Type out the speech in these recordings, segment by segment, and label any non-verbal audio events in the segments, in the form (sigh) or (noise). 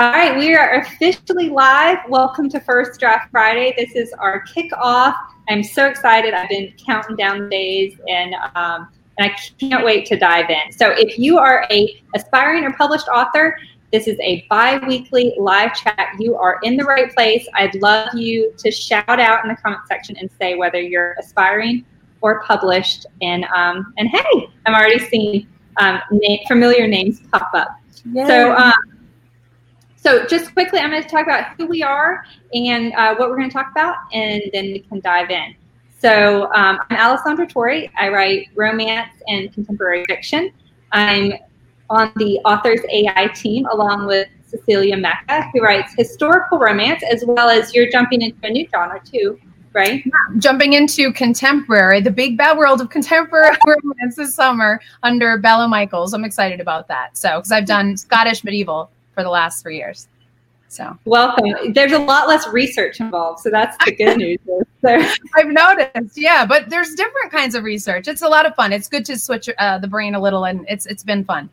All right, we are officially live. Welcome to First Draft Friday. This is our kickoff. I'm so excited. I've been counting down the days, and um, and I can't wait to dive in. So, if you are a aspiring or published author, this is a bi-weekly live chat. You are in the right place. I'd love you to shout out in the comment section and say whether you're aspiring or published. And um, and hey, I'm already seeing um, na- familiar names pop up. Yay. So. Um, so just quickly, I'm going to talk about who we are and uh, what we're going to talk about, and then we can dive in. So um, I'm Alessandra Torre. I write romance and contemporary fiction. I'm on the Authors AI team along with Cecilia Mecca, who writes historical romance, as well as you're jumping into a new genre too, right? Jumping into contemporary, the big bad world of contemporary (laughs) romance this summer under Bella Michaels. I'm excited about that. So, because I've done Scottish medieval for the last three years. So welcome. There's a lot less research involved, so that's the good news. (laughs) I've noticed, yeah, but there's different kinds of research. It's a lot of fun. It's good to switch uh, the brain a little, and it's it's been fun.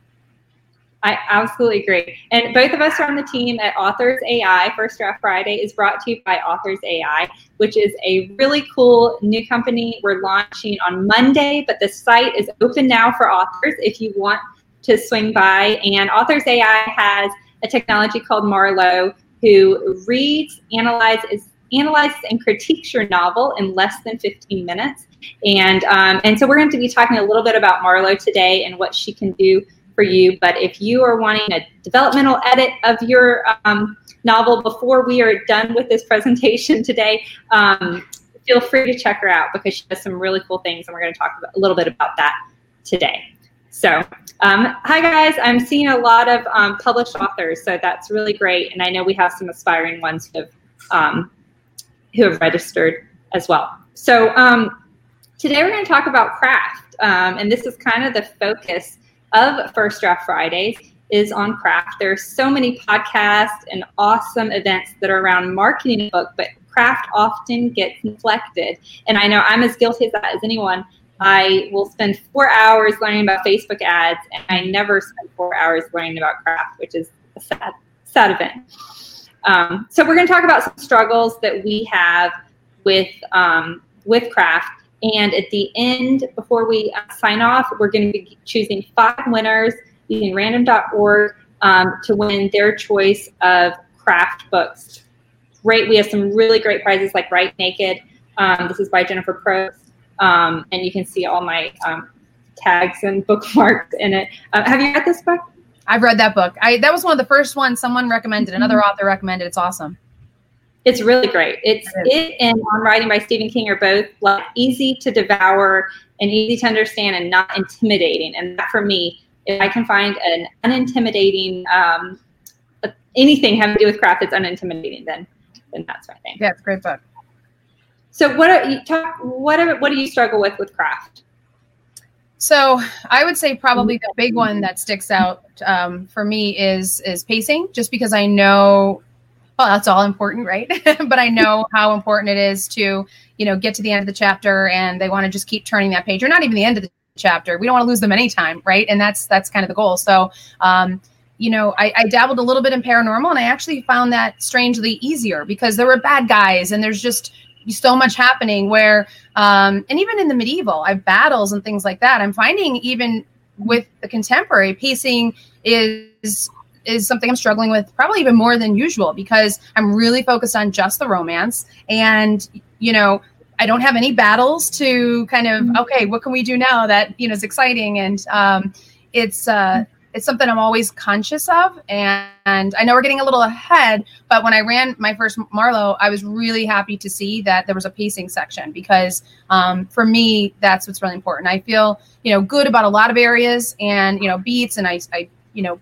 I absolutely agree. And both of us are on the team at Authors AI. First Draft Friday is brought to you by Authors AI, which is a really cool new company we're launching on Monday, but the site is open now for authors if you want to swing by. And Authors AI has a technology called Marlowe who reads, analyzes, analyzes and critiques your novel in less than 15 minutes. And, um, and so we're going to be talking a little bit about Marlowe today and what she can do for you. But if you are wanting a developmental edit of your um, novel before we are done with this presentation today, um, feel free to check her out because she does some really cool things. And we're going to talk about, a little bit about that today. So, um, hi guys, I'm seeing a lot of um, published authors, so that's really great. And I know we have some aspiring ones who have, um, who have registered as well. So um, today we're going to talk about craft, um, and this is kind of the focus of First Draft Fridays is on craft. There are so many podcasts and awesome events that are around marketing a book, but craft often gets neglected. And I know I'm as guilty of that as anyone. I will spend four hours learning about Facebook ads, and I never spend four hours learning about craft, which is a sad, sad event. Um, so we're going to talk about some struggles that we have with um, with craft, and at the end, before we uh, sign off, we're going to be choosing five winners using random.org um, to win their choice of craft books. Great, we have some really great prizes like Write Naked. Um, this is by Jennifer Probst um, and you can see all my um, tags and (laughs) bookmarks in it. Uh, have you read this book? I've read that book. I that was one of the first ones someone recommended. Another mm-hmm. author recommended. It's awesome. It's really great. It's it, it and On Writing by Stephen King are both like easy to devour and easy to understand and not intimidating. And that for me, if I can find an unintimidating um, anything having to do with craft that's unintimidating, then then that's my thing. Yeah, it's a great book. So what are you talk? What are, what do you struggle with with craft? So I would say probably the big one that sticks out um, for me is is pacing, just because I know, well, that's all important, right? (laughs) but I know how important it is to you know get to the end of the chapter, and they want to just keep turning that page, or not even the end of the chapter. We don't want to lose them anytime, right? And that's that's kind of the goal. So. Um, you know, I, I, dabbled a little bit in paranormal and I actually found that strangely easier because there were bad guys and there's just so much happening where um, and even in the medieval i have battles and things like that i'm finding even with the contemporary pacing is is something i'm struggling with probably even more than usual because i'm really focused on just the romance and you know i don't have any battles to kind of mm-hmm. okay what can we do now that you know is exciting and um, it's uh it's something I'm always conscious of. And, and, I know we're getting a little ahead, but when I ran my first Marlowe, I was really happy to see that there was a pacing section because um, for me, that's what's really important. I feel, you know, good about a lot of areas and, you know, beats and I, I you know,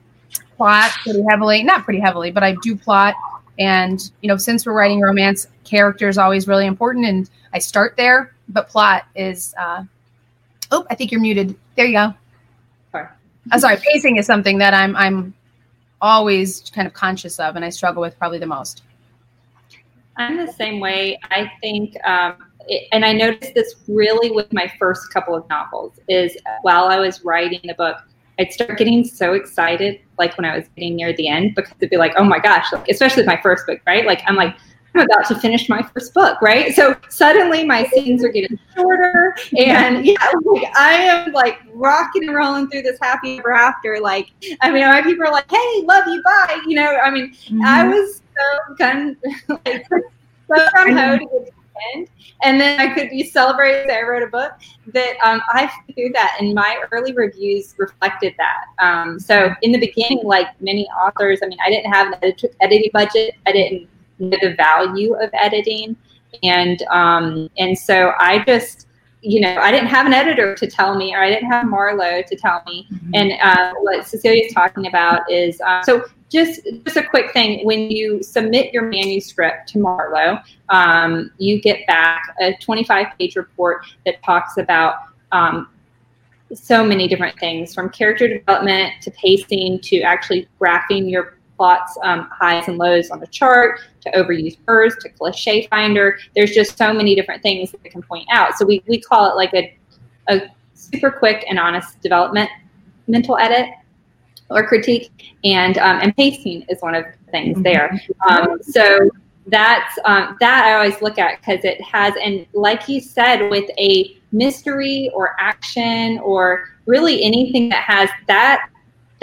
plot pretty heavily, not pretty heavily, but I do plot. And, you know, since we're writing romance, character is always really important. And I start there, but plot is, uh, oh, I think you're muted. There you go. I'm sorry, pacing is something that I'm I'm always kind of conscious of, and I struggle with probably the most. I'm the same way. I think, um, it, and I noticed this really with my first couple of novels. Is while I was writing the book, I'd start getting so excited, like when I was getting near the end, because it'd be like, oh my gosh, like, especially my first book, right? Like I'm like, I'm about to finish my first book, right? So suddenly my scenes are getting shorter, and yeah, like I am like rocking and rolling through this happy ever after. Like, I mean, my people are like, "Hey, love you, bye." You know, I mean, mm-hmm. I was so gun (laughs) like so from home to get end. And then I could be celebrated that I wrote a book that um, I through that, and my early reviews reflected that. Um, so in the beginning, like many authors, I mean, I didn't have an editing budget. I didn't know the value of editing, and um, and so I just you know, I didn't have an editor to tell me, or I didn't have Marlowe to tell me. Mm-hmm. And uh, what Cecilia's talking about is uh, so just just a quick thing when you submit your manuscript to Marlowe um, you get back a 25 page report that talks about um, so many different things from character development to pacing to actually graphing your plots um, highs and lows on the chart to overused words to cliche finder there's just so many different things that can point out. So we, we call it like a, a super quick and honest development mental edit or critique, and um, and pacing is one of the things there. Um, so that's um, that I always look at because it has, and like you said, with a mystery or action or really anything that has that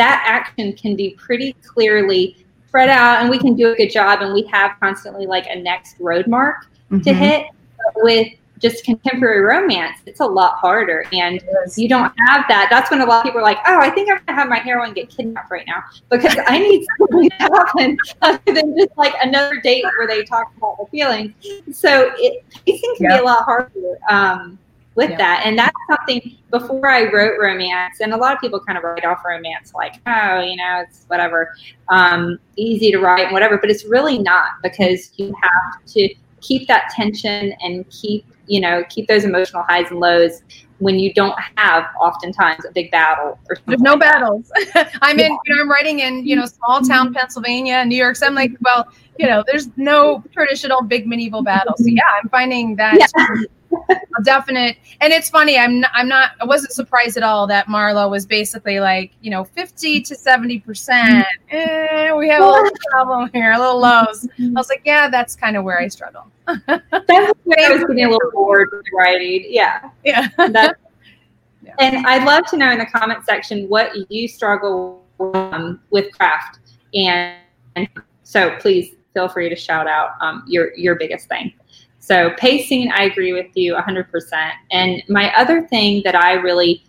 that action can be pretty clearly spread out, and we can do a good job, and we have constantly like a next road mark mm-hmm. to hit. But with just contemporary romance, it's a lot harder. And you don't have that. That's when a lot of people are like, oh, I think I'm to have my heroine get kidnapped right now because I need (laughs) something to happen other than just like another date where they talk about the feelings. So it, pacing can be a lot harder. Um, with that. And that's something before I wrote romance, and a lot of people kind of write off romance like, oh, you know, it's whatever, um, easy to write and whatever, but it's really not because you have to keep that tension and keep you know keep those emotional highs and lows when you don't have oftentimes a big battle or there's no like battles. (laughs) I'm in you know i'm writing in you know small town mm-hmm. pennsylvania new york so i'm like well you know there's no traditional big medieval battles. So yeah i'm finding that yeah (laughs) a definite and it's funny i'm not, i'm not i wasn't surprised at all that Marlowe was basically like you know 50 to 70 percent eh, we have a little (laughs) problem here a little lows. I was like yeah that's kind of where i struggle. (laughs) That's where i was getting a little bored with writing yeah. Yeah. (laughs) Yeah. and i'd love to know in the comment section what you struggle um, with craft and so please feel free to shout out um, your your biggest thing so pacing, I agree with you 100%. And my other thing that I really,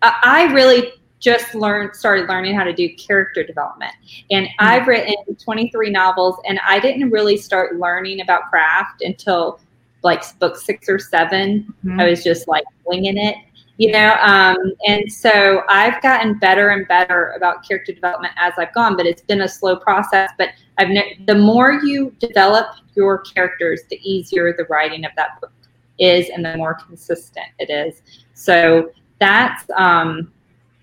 I really just learned, started learning how to do character development. And mm-hmm. I've written 23 novels, and I didn't really start learning about craft until like book six or 7 mm-hmm. I was just like winging it you know um, and so i've gotten better and better about character development as i've gone but it's been a slow process. But i've ne- the more you develop your characters the easier the writing of that book is and the more consistent it is. So that's um,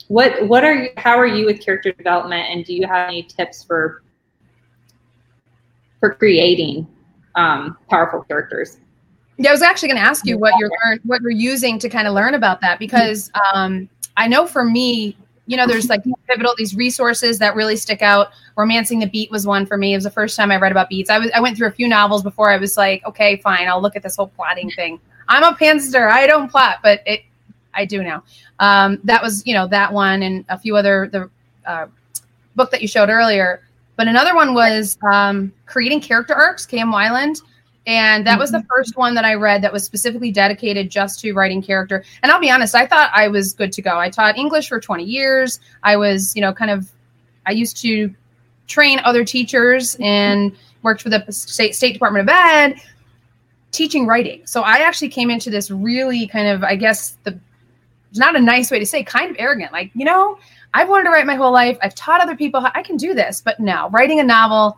what what are you how are you with character development? And do you have any tips for for creating um, powerful characters yeah, I was actually going to ask you what you're learn, what you're using to kind of learn about that because um, I know for me, you know, there's like (laughs) pivotal these resources that really stick out. Romancing the Beat was one for me. It was the first time I read about beats. I was I went through a few novels before I was like, okay, fine, I'll look at this whole plotting thing. I'm a pantser. I don't plot, but it I do now. Um, that was you know that one and a few other the uh, book that you showed earlier. But another one was um, creating character arcs. Cam Weiland and that was the mm-hmm. first one that I read that was specifically dedicated just to writing character. And I'll be honest, I thought I was good to go. I taught English for 20 years. I was, you know, kind of, I used to train other teachers and worked for the state, state Department of Ed teaching writing. So I actually came into this really kind of, I guess, the, it's not a nice way to say, kind of arrogant. Like, you know, I've wanted to write my whole life. I've taught other people how I can do this, but no, writing a novel,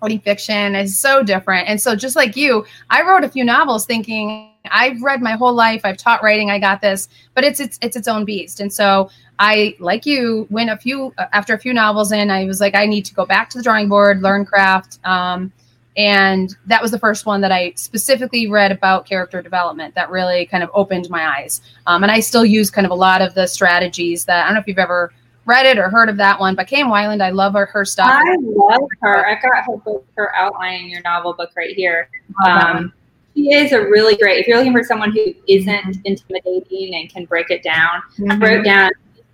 quoting fiction is so different. And so, just like you, I wrote a few novels thinking I've read my whole life, I've taught writing, I got this, but it's it's it's its own beast. And so, I like you, when a few after a few novels in, I was like, I need to go back to the drawing board, learn craft. Um, and that was the first one that I specifically read about character development that really kind of opened my eyes. Um, and I still use kind of a lot of the strategies that I don't know if you've ever read it or heard of that one. But Kim Weiland, I love her, her stuff. I love her. I've got her book, her outlining your novel book right here. Um, she is a really great. If you're looking for someone who isn't intimidating and can break it down, mm-hmm. I wrote down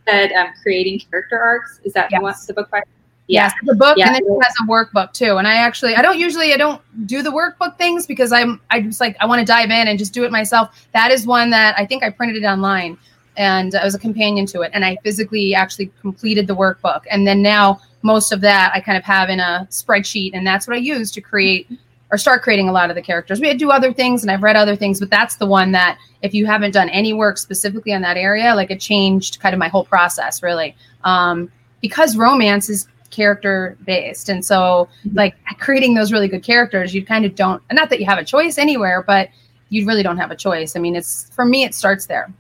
said um, creating character arcs. Is that yes. the book? By? Yes, the book, yeah. and then it has a workbook too. And I actually, I don't usually, I don't do the workbook things because I'm, I just like, I want to dive in and just do it myself. That is one that I think I printed it online, and I was a companion to it, and I physically actually completed the workbook. And then now most of that I kind of have in a spreadsheet, and that's what I use to create or start creating a lot of the characters. We do other things, and I've read other things, but that's the one that if you haven't done any work specifically on that area, like it changed kind of my whole process really. Um, because romance is character based. And so, like creating those really good characters, you kind of don't, not that you have a choice anywhere, but you really don't have a choice. I mean, it's for me, it starts there.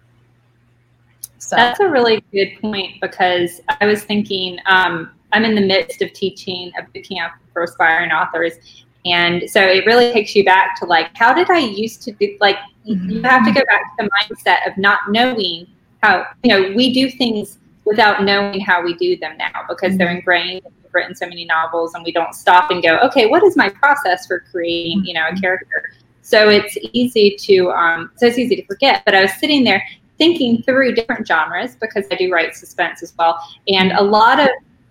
So that's a really good point because I was thinking, um, I'm in the midst of teaching a boot camp for aspiring authors. And so it really takes you back to like, how did I used to do, like, mm-hmm. you have to go back to the mindset of not knowing how, you know, we do things without knowing how we do them now because mm-hmm. they're ingrained. We've written so many novels and we don't stop and go, okay, what is my process for creating, you know, a mm-hmm. character? So it's easy to, um, so it's easy to forget. But I was sitting there thinking through different genres because I do write suspense as well, and a lot of,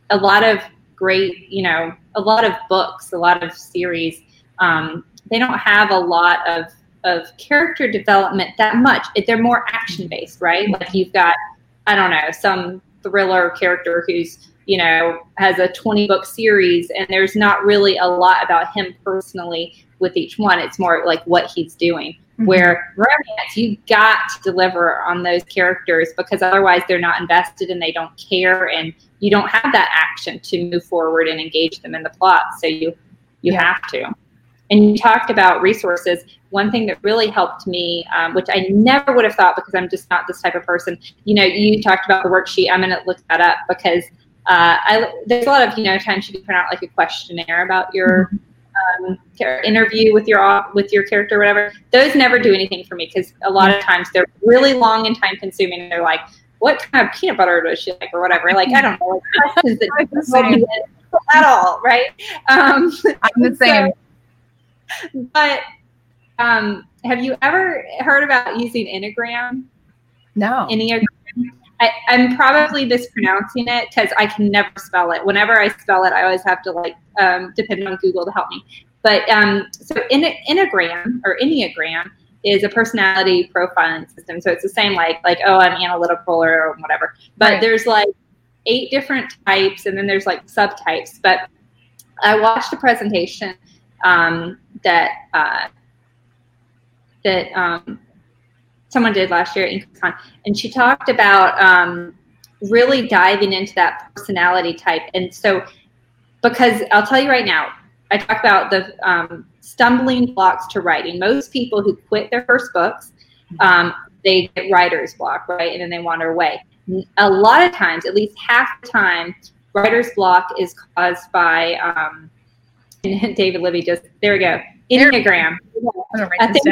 a lot of great, you know, a lot of books, a lot of series. Um, they don't have a lot of of character development that much. They're more action based, right? Like you've got, I don't know, some thriller character who's you know has a 20 book series and there's not really a lot about him personally with each one it's more like what he's doing mm-hmm. where romance you got to deliver on those characters because otherwise they're not invested and they don't care and you don't have that action to move forward and engage them in the plot so you you yeah. have to and you talked about resources. One thing that really helped me, um, which I never would have thought because I'm just not this type of person. You know, you talked about the worksheet. I'm going to look that up because uh, I, there's a lot of you know times you can print out like a questionnaire about your um, interview with your with your character, whatever. Those never do anything for me because a lot of times they're really long and time consuming. They're like, what kind of peanut butter does she like, or whatever. Like I don't know, (laughs) that at all, right? Um, I'm the (laughs) same. So, but um, have you ever heard about using Enneagram? No. Enneagram. I, am probably mispronouncing it because I can never spell it. Whenever I spell it, I always have to like um, depend on Google to help me. But um, so in, Enneagram or Enneagram is a personality profiling system. So it's the same like like oh I'm analytical or whatever. But right. there's like eight different types, and then there's like subtypes. But I watched a presentation um, that uh, that um, someone did last year at InkersCon, and she talked about um, really diving into that personality type. And so, because I'll tell you right now, I talk about the um, stumbling blocks to writing. Most people who quit their first books, um, they get writer's block, right? And then they wander away. A lot of times, at least half the time, writer's block is caused by um, (laughs) David Libby just there we go. Enneagram. I think,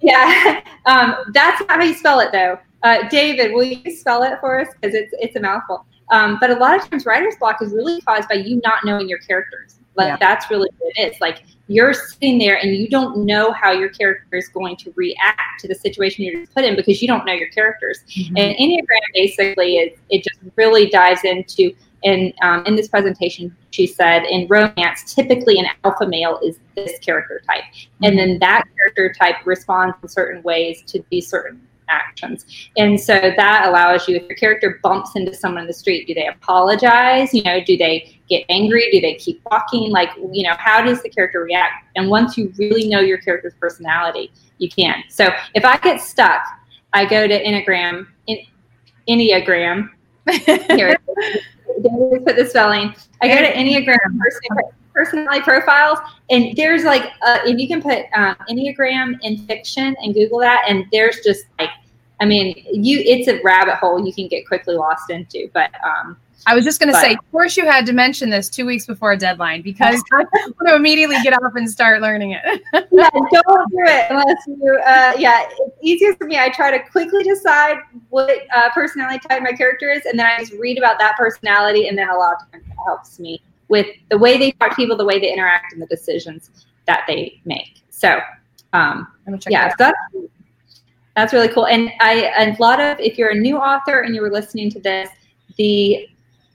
yeah, (laughs) um, that's not how you spell it though. Uh, David, will you spell it for us because it's it's a mouthful. Um, but a lot of times, writer's block is really caused by you not knowing your characters. Like yeah. that's really what it is. Like you're sitting there and you don't know how your character is going to react to the situation you're put in because you don't know your characters. Mm-hmm. And Enneagram basically is it just really dives into and um, in this presentation, she said in romance, typically an alpha male is this character type. Mm-hmm. And then that character type responds in certain ways to these certain actions. And so that allows you, if your character bumps into someone in the street, do they apologize? You know, do they get angry? Do they keep walking? Like, you know, how does the character react? And once you really know your character's personality, you can. So if I get stuck, I go to Enneagram, in, Enneagram. (laughs) Here put the spelling. I go to Enneagram personality profiles, and there's like, uh, if you can put um, Enneagram in fiction and Google that, and there's just like, I mean, you it's a rabbit hole you can get quickly lost into. But um, I was just going to say, of course, you had to mention this two weeks before a deadline because (laughs) I want to immediately get up and start learning it. (laughs) yeah, don't do it unless you. Uh, yeah, it's easier for me. I try to quickly decide what uh, personality type my character is, and then I just read about that personality, and then a lot of times it helps me with the way they talk to people, the way they interact, and the decisions that they make. So, um, yeah, so that's that's really cool. And I a lot of if you're a new author and you were listening to this, the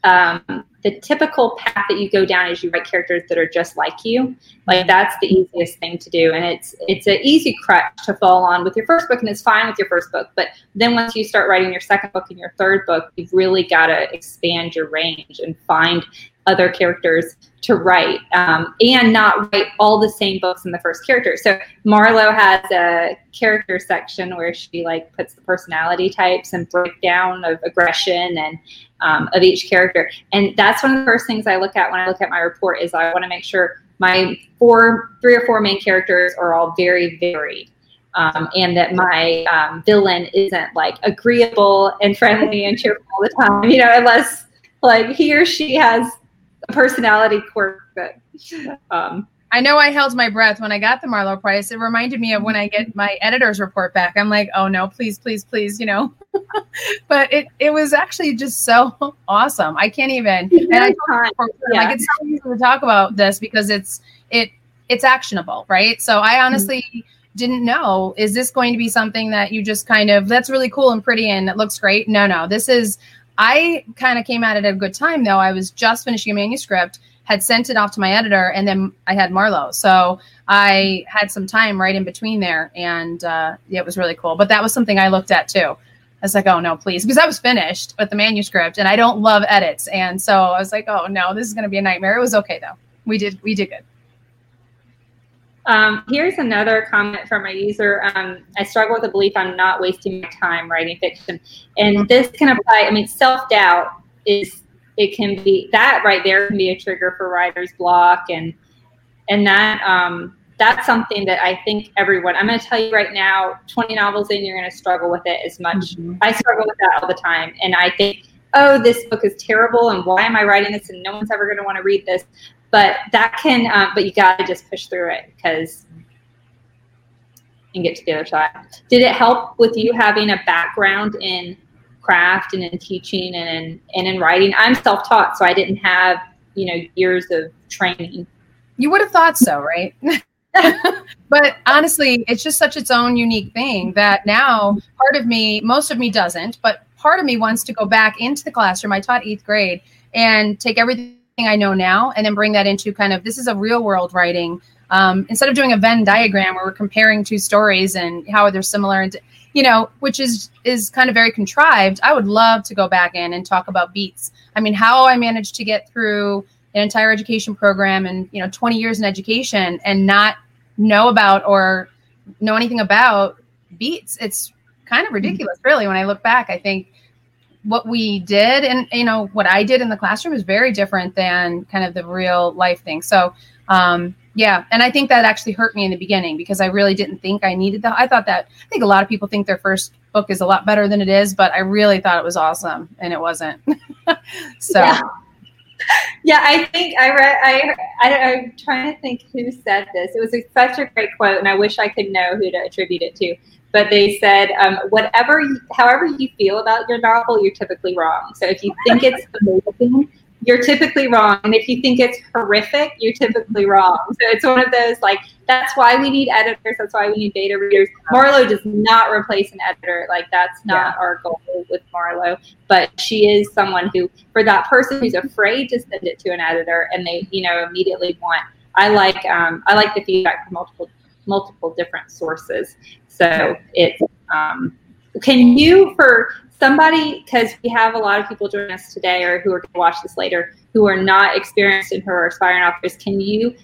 um, the typical path that you go down is you write characters that are just like you. Like that's the easiest thing to do, and it's it's an easy crutch to fall on with your first book, and it's fine with your first book. But then once you start writing your second book and your third book, you've really got to expand your range and find other characters to write um, and not write all the same books in the first character. So Marlowe has a character section where she like puts the personality types and breakdown of aggression and um, of each character. And that's one of the first things I look at when I look at my report is I want to make sure my four, three or four main characters are all very varied. Um, and that my um, villain isn't like agreeable and friendly and cheerful all the time, you know, unless like he or she has a personality quirk that um, I know I held my breath when I got the Marlowe Price. It reminded me of when I get my editor's report back. I'm like, oh no, please, please, please, you know. (laughs) but it it was actually just so awesome. I can't even. And I yeah. like it's so easy to talk about this because it's it it's actionable, right? So I mm-hmm. honestly mm-hmm. didn't know is this going to be something that you just kind of that's really cool and pretty and it looks great. No, no, this is. I kind of came at it at a good time though. I was just finishing a manuscript had sent it off to my editor, and then I had Marlowe. So I had some time right in between there, and uh, it was really cool. But that was something I looked at too. I was like, oh no, please, because I was finished with the manuscript, and I don't love edits, and so I was like, oh no, this is going to be a nightmare. It was okay though. We did we did good. Um, here's another comment from a user. Um, I struggle with the belief I'm not wasting my time writing fiction. And this can apply, I mean, self doubt is it can be that right there can be a trigger for writer's block and and that um, that's something that I think everyone I'm going to tell you right now 20 novels in you're going to struggle with it as much. Mm-hmm. I struggle with that all the time and I think oh this book is terrible and why am I writing this and no one's ever going to want to read this. But that can um, but you got to just push through it because and get to the other side. Did it help with you having a background in craft and in teaching and in, and in writing. I'm self-taught, so I didn't have, you know, years of training. You would have thought so, right? (laughs) but honestly, it's just such its own unique thing that now part of me, most of me doesn't, but part of me wants to go back into the classroom. I taught eighth grade and take everything I know now and then bring that into kind of this is a real world writing. Um, instead of doing a Venn diagram where we're comparing two stories and how they're similar and you know, which is is kind of very contrived. I would love to go back in and talk about beats. I mean, how I managed to get through an entire education program and you know 20 years in education and not know about or know anything about beats. It's kind of mm-hmm. ridiculous, really. When I look back, I think what we did and you know what I did in the classroom is very different than kind of the real life thing. So um, yeah, and I think that actually hurt me in the beginning because I really didn't think I needed that. I thought that I think a lot of people think their first book is a lot better than it is, but I really thought it was awesome, and it wasn't. (laughs) so. Yeah. yeah. I think I read. I, I am trying to think who said this. It was a, such a great quote, and I wish I could know who to attribute it to. But they said, um, whatever, however you feel about your novel, you're typically wrong. So if you think it's amazing, you're typically wrong. And if you think it's horrific, you're typically wrong. So it's one of those like that's why we need editors. That's why we need beta readers. Marlowe does not replace an editor. Like that's not yeah. our goal with Marlowe. But she is someone who, for that person who's afraid to send it to an editor and they, you know, immediately want. I like um, I like the feedback from multiple multiple different sources. So it's um, can you for somebody, because we have a lot of people joining us today or who are going to watch this later who are not experienced in who are aspiring authors, can you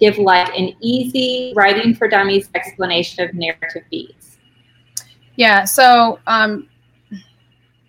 give like an easy writing for dummies explanation of narrative beats? Yeah, so um,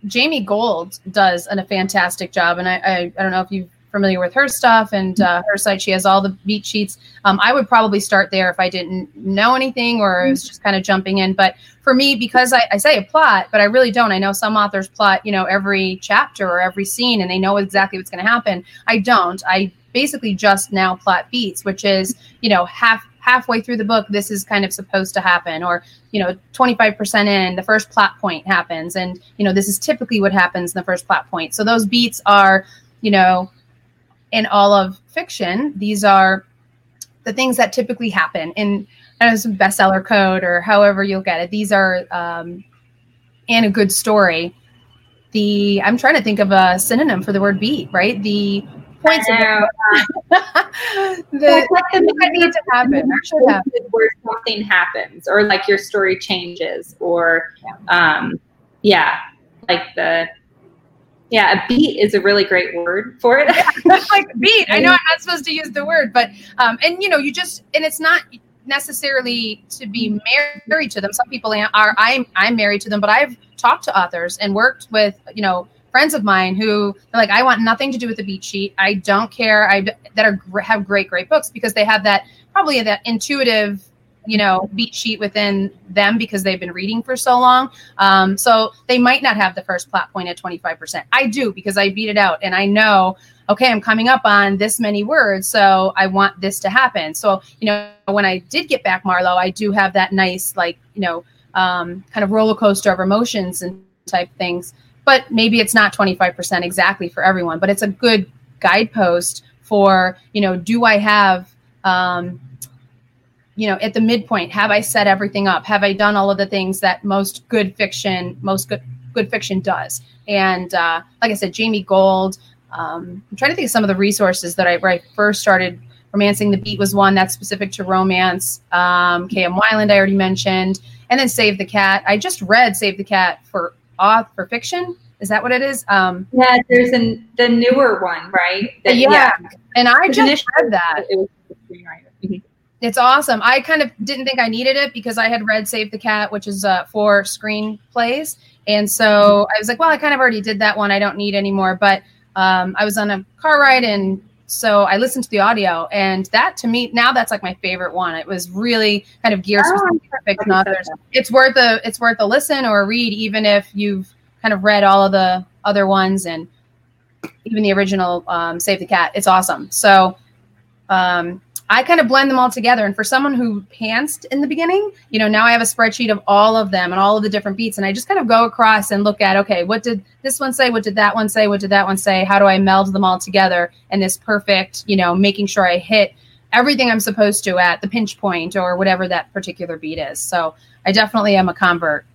Jami Gold does an, a fantastic job, and I, I, I don't know if you've familiar with her stuff and uh, her site. She has all the beat sheets. Um, I would probably start there if I didn't know anything or I was just kind of jumping in. But for me, because I, I say a plot, but I really don't. I know some authors plot, you know, every chapter or every scene and they know exactly what's going to happen. I don't. I basically just now plot beats, which is, you know, half halfway through the book this is kind of supposed to happen or you know 25% in the first plot point happens and you know this is typically what happens in the first plot point so those beats are you know in all of fiction these are the things that typically happen in as bestseller code or however you'll get it these are um, in a good story the i'm trying to think of a synonym for the word beat right the points of (laughs) the like the that need to happen should happen. where something happens or like your story changes or yeah. um yeah like the yeah, a beat is a really great word for it. (laughs) like beat. I know I'm not supposed to use the word, but um, and you know, you just and it's not necessarily to be married to them. Some people are. I'm I'm married to them, but I've talked to authors and worked with you know friends of mine who like, I want nothing to do with the beat sheet. I don't care. I that are have great, great books because they have that probably that intuitive, you know, beat sheet within them because they've been reading for so long. Um, so they might not have the first plot point at 25%. I do because I beat it out and I know, okay, I'm coming up on this many words. So I want this to happen. So, you know, when I did get back Marlowe, I do have that nice, like, you know, um, kind of roller coaster of emotions and type things but maybe it's not 25% exactly for everyone but it's a good guidepost for you know do i have um, you know at the midpoint have i set everything up have i done all of the things that most good fiction most good good fiction does and uh, like i said Jami Gold um, i'm trying to think of some of the resources that i where i first started romancing the beat was one that's specific to romance um, km weiland i already mentioned and then save the cat i just read save the cat for auth for fiction. Is that what it is? Um, yeah, there's an the newer one, right? That, yeah. yeah. and I just read that. It was mm-hmm. It's awesome. I kind of didn't think I needed it because I had read Save the Cat, which is uh, for screenplays, and so I was like, well, I kind of already did that one. I don't need anymore. But um, I was on a car ride and so I listened to the audio, and that to me now that's like my favorite one. It was really kind of geared oh, authors. It's worth a it's worth a listen or a read, even if you've kind of read all of the other ones and even the original um, Save the Cat. It's awesome. So um, I kind of blend them all together. And for someone who pantsed in the beginning, you know, now I have a spreadsheet of all of them and all of the different beats. And I just kind of go across and look at, okay, what did this one say? What did that one say? What did that one say? How do I meld them all together in this perfect, you know, making sure I hit everything I'm supposed to at the pinch point or whatever that particular beat is. So I definitely am a convert.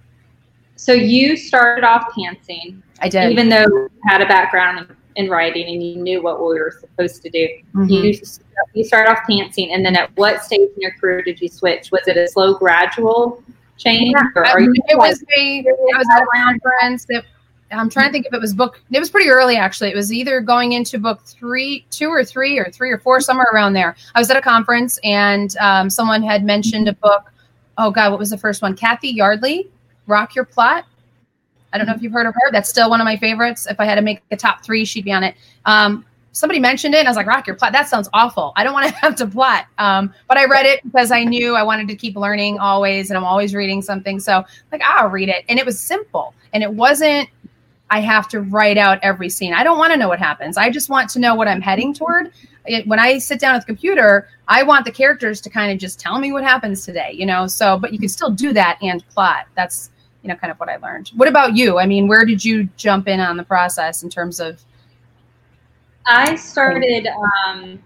So you started off pantsing. I did. Even though you had a background in writing and you knew what we were supposed to do. Mm-hmm. You you start off pantsing, and then at what stage in your career did you switch? Was it a slow, gradual change? Or are you it was a, I was at a conference that I'm trying to think if it was book. It was pretty early actually. It was either going into book three, two or three, or three or four, somewhere around there. I was at a conference and um, someone had mentioned a book. Oh God, what was the first one? Cathy Yardley, Rock Your Plot. I don't know if you've heard of her. That's still one of my favorites. If I had to make a top three, she'd be on it. Um, somebody mentioned it, and I was like, "Rock your plot." That sounds awful. I don't want to (laughs) have to plot. Um, but I read it because I knew I wanted to keep learning always, and I'm always reading something. So, like, I'll read it, and it was simple, and it wasn't. I have to write out every scene. I don't want to know what happens. I just want to know what I'm heading toward. It, when I sit down at the computer, I want the characters to kind of just tell me what happens today, you know. So, but you can still do that and plot. That's you know kind of what I learned. What about you? I mean, where did you jump in on the process in terms of? I started, um,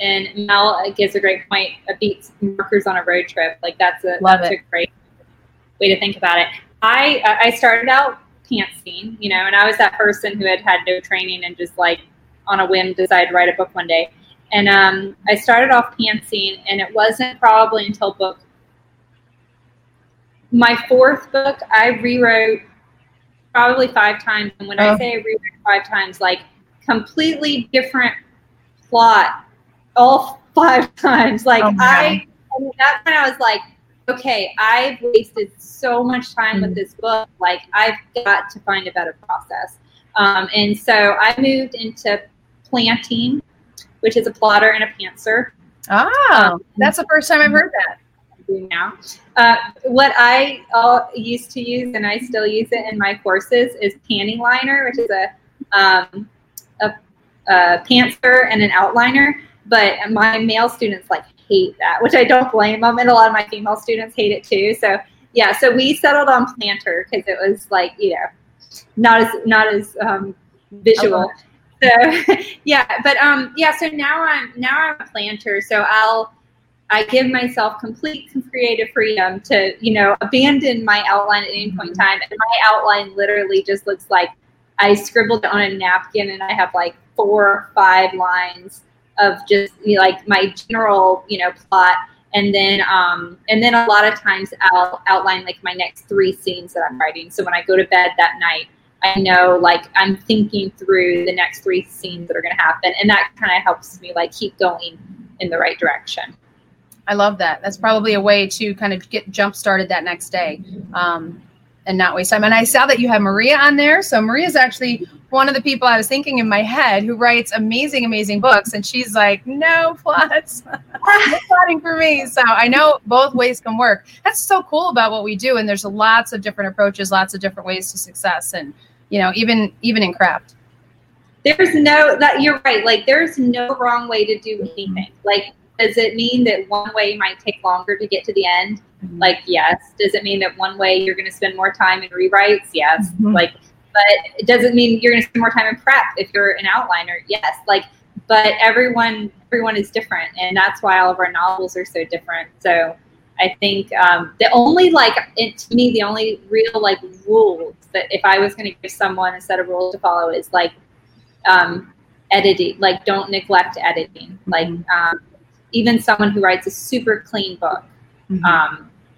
and Mel gives a great point. A beats markers on a road trip, like that's a Love that's it. a great way to think about it. I I started out pantsing, you know, and I was that person who had had no training and just like on a whim decided to write a book one day. And um, I started off pantsing, and it wasn't probably until book my fourth book, I rewrote probably five times. And when oh. I say I rewrote five times, like completely different plot all (laughs) five times. Like oh, I, I mean, that's when I was like, okay, I've wasted so much time mm-hmm. with this book. Like I've got to find a better process. Um, and so I moved into planting, which is a plotter and a pantser. Ah, um, that's the first time I've heard that. Now, uh, what I uh, used to use and I still use it in my courses is panning liner, which is a um, a, a pantser and an outliner. But my male students like hate that, which I don't blame them, and a lot of my female students hate it too. So yeah, so we settled on planter because it was like you know not as not as um, visual. So (laughs) yeah, but um yeah, so now I'm now I'm a planter, so I'll I give myself complete creative freedom to, you know, abandon my outline at any point in mm-hmm. time. And my outline literally just looks like I scribbled on a napkin and I have like four or five lines of just you know, like my general, you know, plot. And then, um, and then a lot of times I'll outline like my next three scenes that I'm writing. So when I go to bed that night, I know like I'm thinking through the next three scenes that are going to happen, and that kind of helps me like keep going in the right direction. I love that. That's probably a way to kind of get jump started that next day. Um, and not waste time. And I saw that you have Maria on there. So Maria is actually one of the people I was thinking in my head who writes amazing, amazing books. And she's like, no plots, (laughs) no plotting for me. So I know both ways can work. That's so cool about what we do. And there's lots of different approaches, lots of different ways to success. And, you know, even, even in craft. There's no, that you're right. Like there's no wrong way to do anything. Like, does it mean that one way might take longer to get to the end? Mm-hmm. Like, yes. Does it mean that one way you're going to spend more time in rewrites? Yes. Mm-hmm. Like, but it doesn't mean you're going to spend more time in prep if you're an outliner. Yes. Like, but everyone everyone is different, and that's why all of our novels are so different. So I think um, the only like it, to me the only real like rules that if I was going to give someone a set of rules to follow is like um, editing. Like, don't neglect editing. Like. Um, even someone who writes a super clean book mm-hmm.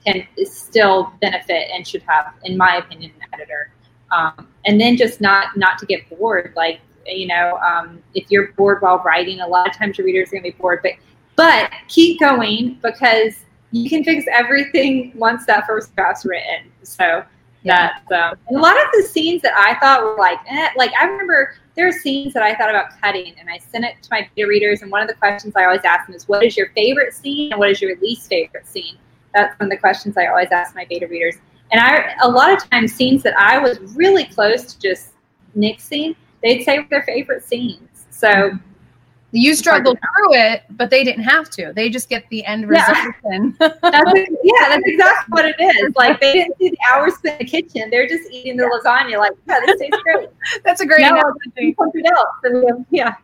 Can still benefit and should have, in my opinion, an editor. Um, and then just not not to get bored. Like you know, um, if you're bored while writing, a lot of times your readers are going to be bored. But but keep going because you can fix everything once that first draft's written. So yeah. that um, a lot of the scenes that I thought were like, eh, like I remember there are scenes that I thought about cutting, and I sent it to my beta readers. And one of the questions I always ask them is, "What is your favorite scene, and what is your least favorite scene?" That's one of the questions I always ask my beta readers. And I, a lot of times, scenes that I was really close to just nixing, they'd say their favorite scenes. So you struggled through it, but they didn't have to. They just get the end resolution. Yeah. (laughs) (laughs) that's, yeah, that's exactly what it is. Like they didn't see the hours in the kitchen. They're just eating the lasagna. Like, yeah, this tastes great. (laughs) that's a great now something else. Yeah.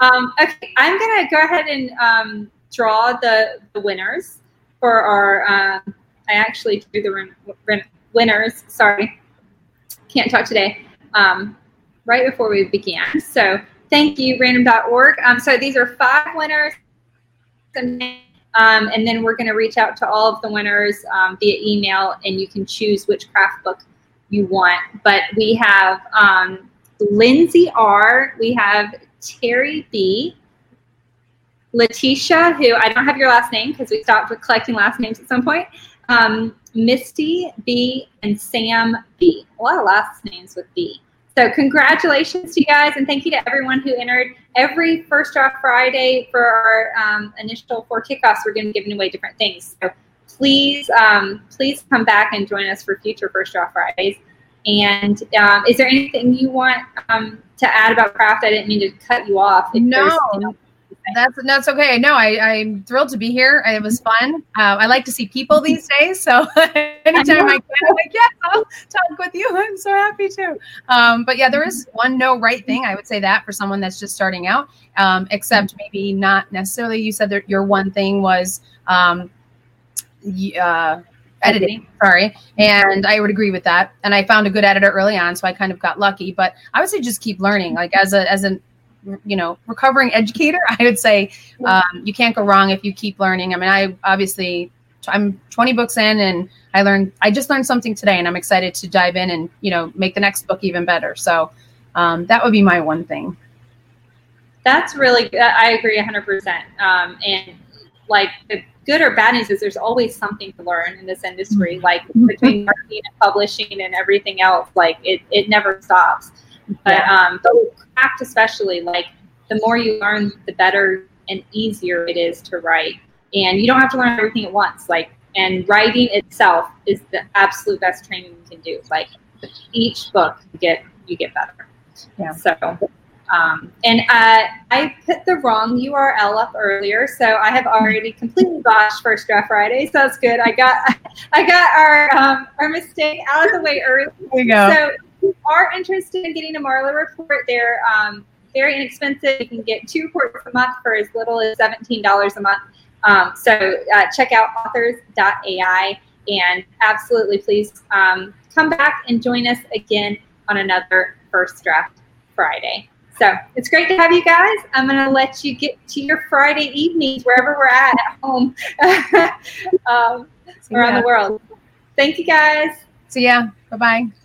um, okay, I'm gonna go ahead and um, draw the, the winners for our. Um, I actually drew the winners. Sorry, can't talk today. Um, right before we began. So thank you, random.org. Um, so these are five winners. Um, and then we're going to reach out to all of the winners um, via email, and you can choose which craft book you want. But we have um, Lindsay R., we have Terry B., Letitia, who I don't have your last name because we stopped with collecting last names at some point, um, Misty B., and Sam B. A lot of last names with B. So congratulations to you guys, and thank you to everyone who entered. Every First Draft Friday for our um, initial four kickoffs, we're going to be giving away different things. So please, um, please come back and join us for future First Draft Fridays. And um, is there anything you want um, to add about craft? I didn't mean to cut you off. no, that's that's okay. No, I, I'm thrilled to be here. It was fun. Uh, I like to see people these days, so (laughs) anytime I, I can, I'm like, yes, I'll talk with you. (laughs) I'm so happy to. Um, but yeah, there is one no right thing. I would say that for someone that's just starting out, um, except maybe not necessarily. You said that your one thing was um, uh, editing. Sorry, and I would agree with that. And I found a good editor early on, so I kind of got lucky. But I would say just keep learning. Like as a as an you know recovering educator (laughs) i would say um, you can't go wrong if you keep learning. I mean i obviously i'm 20 books in and i learned i just learned something today and i'm excited to dive in and you know make the next book even better. So um, that would be my one thing. That's really i agree 100% um, and like the good or bad news is there's always something to learn in this industry. Like between marketing and publishing and everything else like it, it never stops But yeah. um, but with craft especially, like the more you learn, the better and easier it is to write. And you don't have to learn everything at once. Like and writing itself is the absolute best training you can do. Like each book you get you get better. Yeah. So um, and uh, I put the wrong URL up earlier, so I have already completely botched First Draft Friday. So that's good. I got (laughs) I got our um, our mistake out of the way early. There you go. So you are interested in getting a Marla report, they're um, very inexpensive. You can get two reports a month for as little as seventeen dollars a month. Um, so uh, check out authors.ai and absolutely please um, come back and join us again on another First Draft Friday. So it's great to have you guys. I'm going to let you get to your Friday evenings wherever we're at at home (laughs) um, around the world. Thank you guys. See ya. Bye bye.